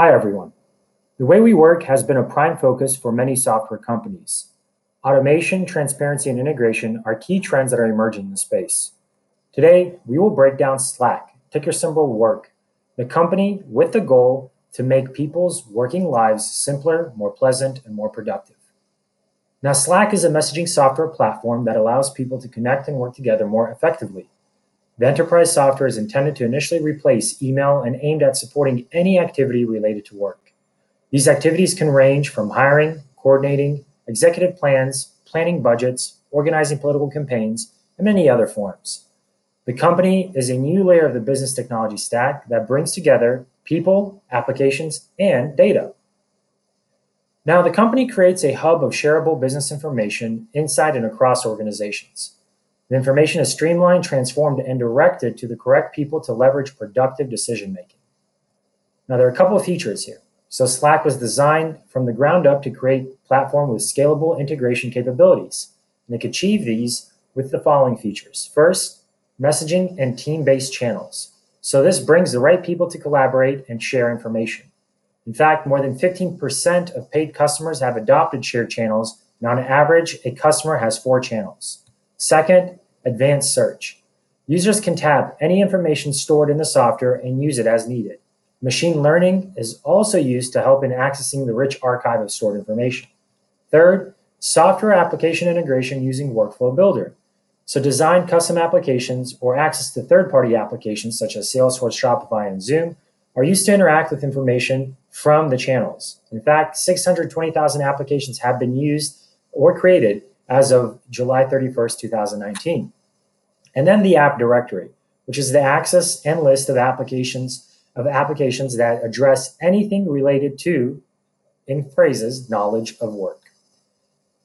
Hi, everyone. The way we work has been a prime focus for many software companies. Automation, transparency, and integration are key trends that are emerging in the space. Today, we will break down Slack, ticker symbol WORK, the company with the goal to make people's working lives simpler, more pleasant, and more productive. Now, Slack is a messaging software platform that allows people to connect and work together more effectively. The enterprise software is intended to initially replace email and aimed at supporting any activity related to work. These activities can range from hiring, coordinating, executive plans, planning budgets, organizing political campaigns, and many other forms. The company is a new layer of the business technology stack that brings together people, applications, and data. Now, the company creates a hub of shareable business information inside and across organizations. The information is streamlined, transformed, and directed to the correct people to leverage productive decision-making. Now, there are a couple of features here. So, Slack was designed from the ground up to create a platform with scalable integration capabilities, and it can achieve these with the following features. First, messaging and team-based channels. So, this brings the right people to collaborate and share information. In fact, more than 15% of paid customers have adopted shared channels, and on average, a customer has four channels. Second, advanced search. Users can tap any information stored in the software and use it as needed. Machine learning is also used to help in accessing the rich archive of stored information. Third, software application integration using Workflow Builder. So design custom applications or access to third-party applications such as Salesforce, Shopify, and Zoom are used to interact with information from the channels. In fact, 620,000 applications have been used or created as of July 31st, 2019. And then The app directory, which is the access and list of applications of applications that address anything related to, in phrases, knowledge of work.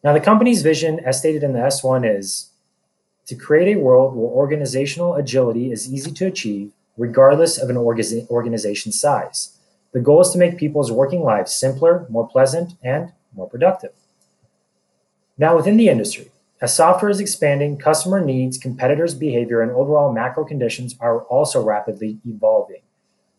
Now, the company's vision, as stated in the S-1, is to create a world where organizational agility is easy to achieve regardless of an organization's size. The goal is to make people's working lives simpler, more pleasant, and more productive. Now, within the industry, as software is expanding, customer needs, competitors' behavior, and overall macro conditions are also rapidly evolving.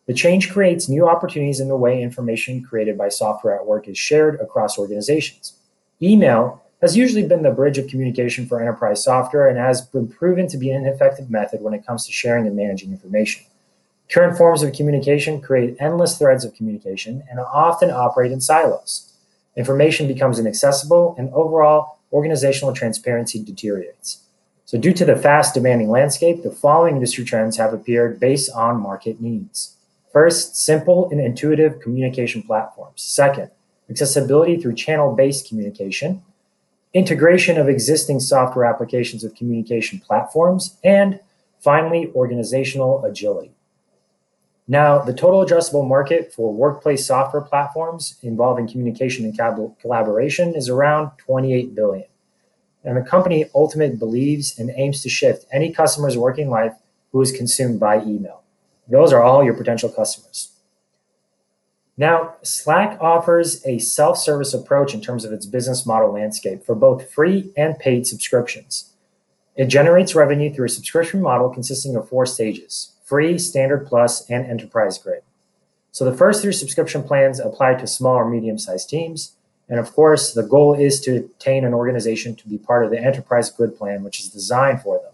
The change creates new opportunities in the way information created by software at work is shared across organizations. Email has usually been the bridge of communication for enterprise software and has been proven to be an effective method when it comes to sharing and managing information. Current forms of communication create endless threads of communication and often operate in silos. Information becomes inaccessible, and overall organizational transparency deteriorates. So, due to the fast demanding landscape, the following industry trends have appeared based on market needs. First, simple and intuitive communication platforms. Second, accessibility through channel-based communication, integration of existing software applications with communication platforms, and finally, organizational agility. Now, the total addressable market for workplace software platforms involving communication and collaboration is around 28 billion. And The company ultimately believes and aims to shift any customer's working life who is consumed by email. Those are all your potential customers. Now, Slack offers a self-service approach in terms of its business model landscape for both free and paid subscriptions. It generates revenue through a subscription model consisting of four stages: free, standard plus, and enterprise grid. So the first three subscription plans apply to small or medium-sized teams, and of course, the goal is to obtain an organization to be part of the enterprise grid plan, which is designed for them.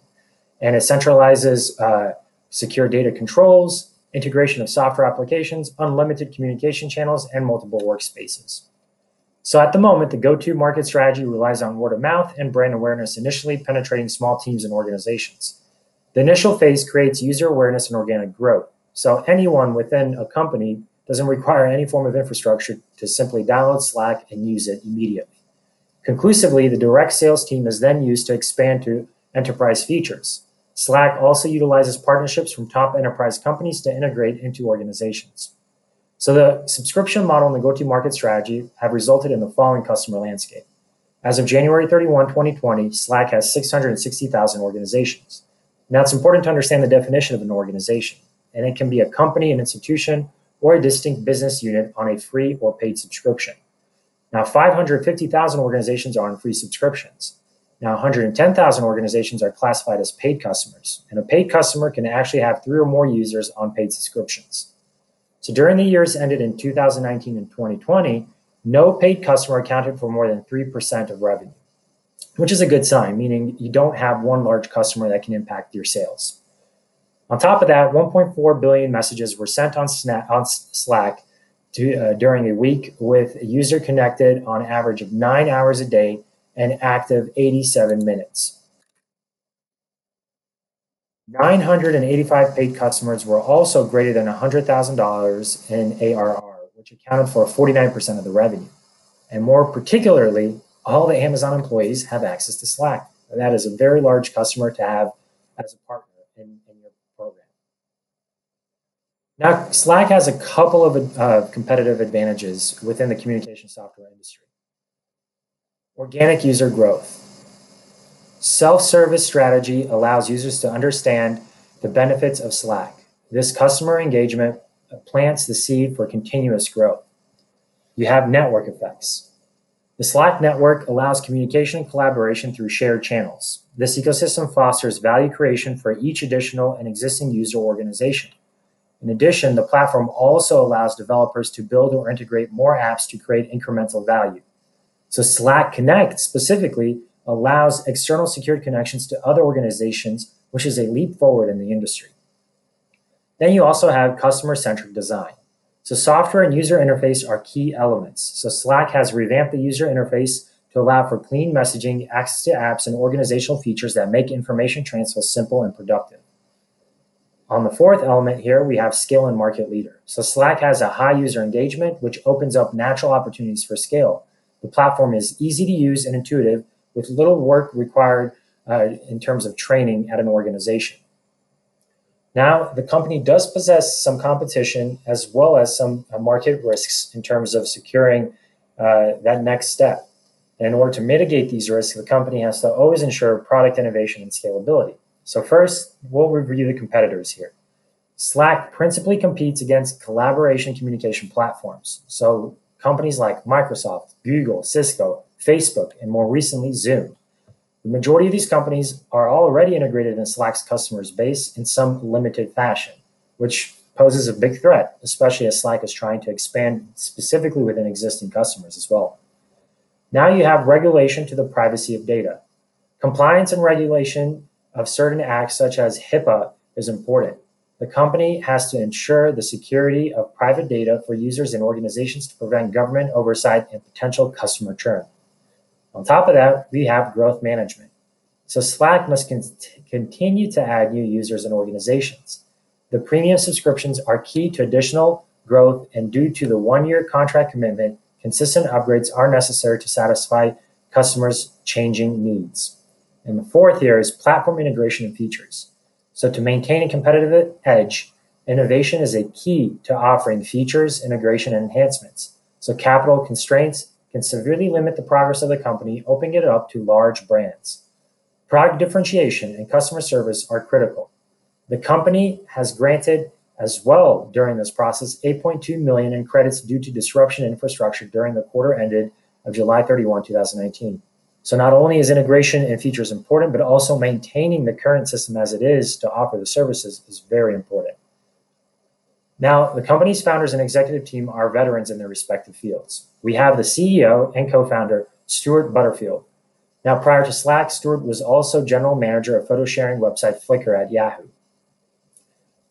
And it centralizes uh, secure data controls, integration of software applications, unlimited communication channels, and multiple workspaces. So at the moment, the go-to-market strategy relies on word of mouth and brand awareness, initially penetrating small teams and organizations. The initial phase creates user awareness and organic growth. So anyone within a company doesn't require any form of infrastructure to simply download Slack and use it immediately. Conclusively, the direct sales team is then used to expand to enterprise features. Slack also utilizes partnerships from top enterprise companies to integrate into organizations. So the subscription model and the go-to-market strategy have resulted in the following customer landscape. As of January 31, 2020, Slack has 660,000 organizations. Now, it's important to understand the definition of an organization, and it can be a company, an institution, or a distinct business unit on a free or paid subscription. Now, 550,000 organizations are on free subscriptions. Now, 110,000 organizations are classified as paid customers, and a paid customer can actually have three or more users on paid subscriptions. So during the years ended in 2019 and 2020, no paid customer accounted for more than 3% of revenue, which is a good sign, meaning you don't have one large customer that can impact your sales. On top of that, 1.4 billion messages were sent on, on Slack to, uh, during a week with a user connected on average of nine hours a day and active 87 minutes. 985 paid customers were also greater than $100,000 in ARR, which accounted for 49% of the revenue. And more particularly, all the Amazon employees have access to Slack. And that is a very large customer to have as a partner in, in your program. Now, Slack has a couple of uh, competitive advantages within the communication software industry. Organic user growth. Self-service strategy allows users to understand the benefits of Slack. This customer engagement plants the seed for continuous growth. You have network effects. The Slack network allows communication and collaboration through shared channels. This ecosystem fosters value creation for each additional and existing user organization. In addition, the platform also allows developers to build or integrate more apps to create incremental value. So Slack Connect specifically allows external secured connections to other organizations, which is a leap forward in the industry. Then you also have customer-centric design. So software and user interface are key elements. So Slack has revamped the user interface to allow for clean messaging, access to apps, and organizational features that make information transfer simple and productive. On the fourth element here, we have scale and market leader. So Slack has a high user engagement, which opens up natural opportunities for scale. The platform is easy to use and intuitive, with little work required uh, in terms of training at an organization. Now, the company does possess some competition as well as some uh, market risks in terms of securing uh, that next step. And in order to mitigate these risks, the company has to always ensure product innovation and scalability. So first, we'll review the competitors here. Slack principally competes against collaboration communication platforms. So companies like Microsoft, Google, Cisco, Facebook, and more recently, Zoom. The majority of these companies are already integrated in Slack's customers base in some limited fashion, which poses a big threat, especially as Slack is trying to expand specifically within existing customers as well. Now you have regulation to the privacy of data. Compliance and regulation of certain acts such as HIPAA is important. The company has to ensure the security of private data for users and organizations to prevent government oversight and potential customer churn. On top of that, we have growth management. So Slack must con continue to add new users and organizations. The premium subscriptions are key to additional growth and due to the one-year contract commitment, consistent upgrades are necessary to satisfy customers' changing needs. And the fourth here is platform integration and features. So to maintain a competitive edge, innovation is a key to offering features, integration, and enhancements. So capital constraints can severely limit the progress of the company, opening it up to large brands. Product differentiation and customer service are critical. The company has granted as well during this process 8.2 million in credits due to disruption infrastructure during the quarter ended of July 31, 2019. So not only is integration and features important, but also maintaining the current system as it is to offer the services is very important. Now, the company's founders and executive team are veterans in their respective fields. We have the CEO and co-founder, Stewart Butterfield. Now, prior to Slack, Stewart was also general manager of photo sharing website Flickr at Yahoo.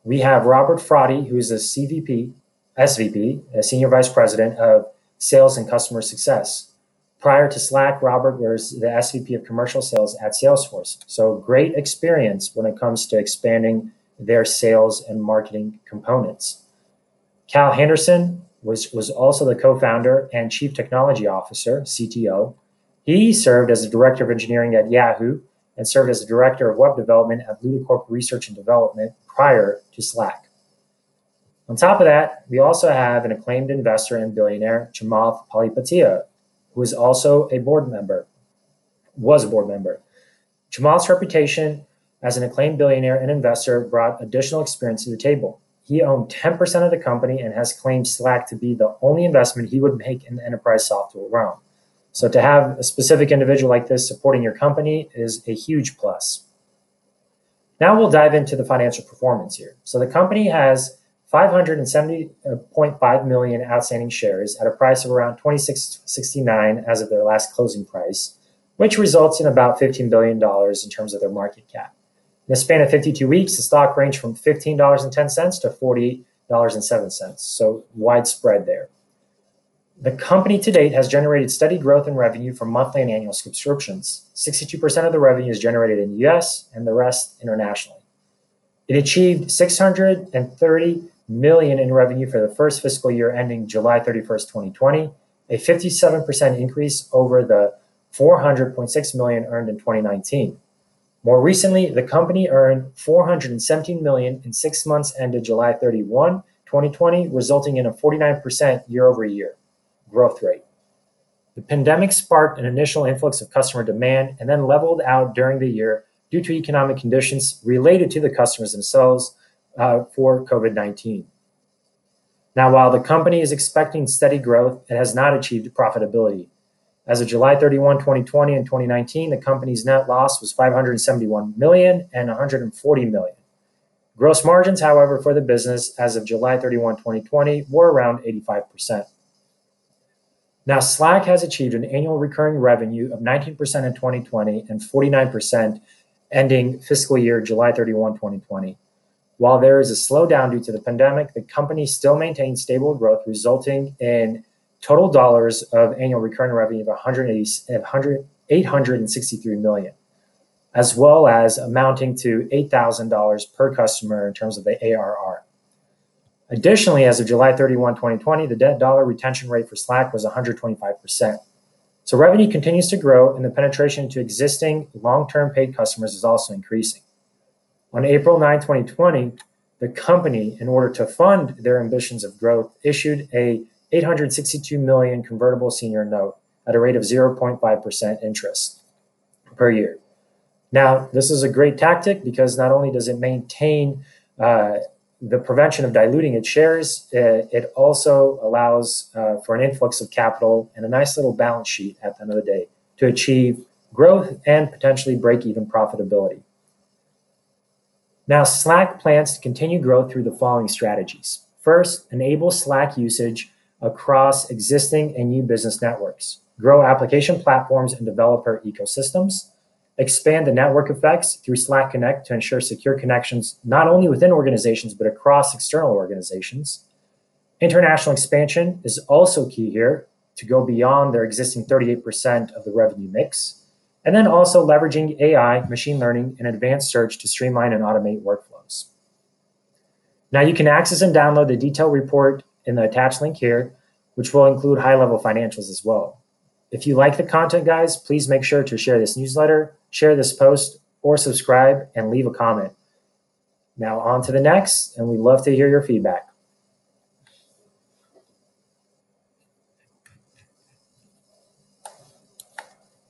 We have Robert Frati, who is a CVP, SVP, a senior vice president of sales and customer success. Prior to Slack, Robert was the SVP of commercial sales at Salesforce. So great experience when it comes to expanding their sales and marketing components. Cal Henderson was, was also the co-founder and chief technology officer, CTO. He served as the director of engineering at Yahoo and served as the director of web development at Ludicorp Research and Development prior to Slack. On top of that, we also have an acclaimed investor and billionaire, Chamath Palihapitiya, who is also a board member, was a board member. Chamath's reputation as an acclaimed billionaire and investor brought additional experience to the table. He owned 10% of the company and has claimed Slack to be the only investment he would make in the enterprise software realm. So to have a specific individual like this supporting your company is a huge plus. Now we'll dive into the financial performance here. So the company has 570.5 million outstanding shares at a price of around 26.69 as of their last closing price, which results in about $15 billion in terms of their market cap. In the span of 52 weeks, the stock ranged from $15.10 to $48.07, so widespread there. The company to date has generated steady growth in revenue from monthly and annual subscriptions. 62% of the revenue is generated in the U.S. and the rest internationally. It achieved $630 million in revenue for the first fiscal year ending July 31st, 2020, a 57% increase over the $400.6 million earned in 2019. More recently, the company earned 417 million in six months ended July 31, 2020, resulting in a 49% year-over-year growth rate. The pandemic sparked an initial influx of customer demand and then leveled out during the year due to economic conditions related to the customers themselves uh, for COVID-19. Now, while the company is expecting steady growth, it has not achieved profitability. As of July 31, 2020 and 2019, the company's net loss was 571 million and $140 million. Gross margins, however, for the business as of July 31, 2020, were around 85%. Now, Slack has achieved an annual recurring revenue of 19% in 2020 and 49% ending fiscal year July 31, 2020. While there is a slowdown due to the pandemic, the company still maintains stable growth, resulting in total dollars of annual recurring revenue of $863 million, as well as amounting to $8,000 per customer in terms of the ARR. Additionally, as of July 31, 2020, the net dollar retention rate for Slack was 125%. So revenue continues to grow, and the penetration to existing long-term paid customers is also increasing. On April 9, 2020, the company, in order to fund their ambitions of growth, issued a 862 million convertible senior note at a rate of 0.5% interest per year. Now, this is a great tactic because not only does it maintain uh, the prevention of diluting its shares, uh, it also allows uh, for an influx of capital and a nice little balance sheet at the end of the day to achieve growth and potentially break even profitability. Now, Slack plans to continue growth through the following strategies. First, enable Slack usage across existing and new business networks. Grow application platforms and developer ecosystems. Expand the network effects through Slack Connect to ensure secure connections, not only within organizations, but across external organizations. International expansion is also key here to go beyond their existing 38% of the revenue mix. And then also leveraging AI, machine learning, and advanced search to streamline and automate workflows. Now you can access and download the detailed report in the attached link here, which will include high-level financials as well. If you like the content, guys, please make sure to share this newsletter, share this post, or subscribe and leave a comment. Now, on to the next, and we'd love to hear your feedback.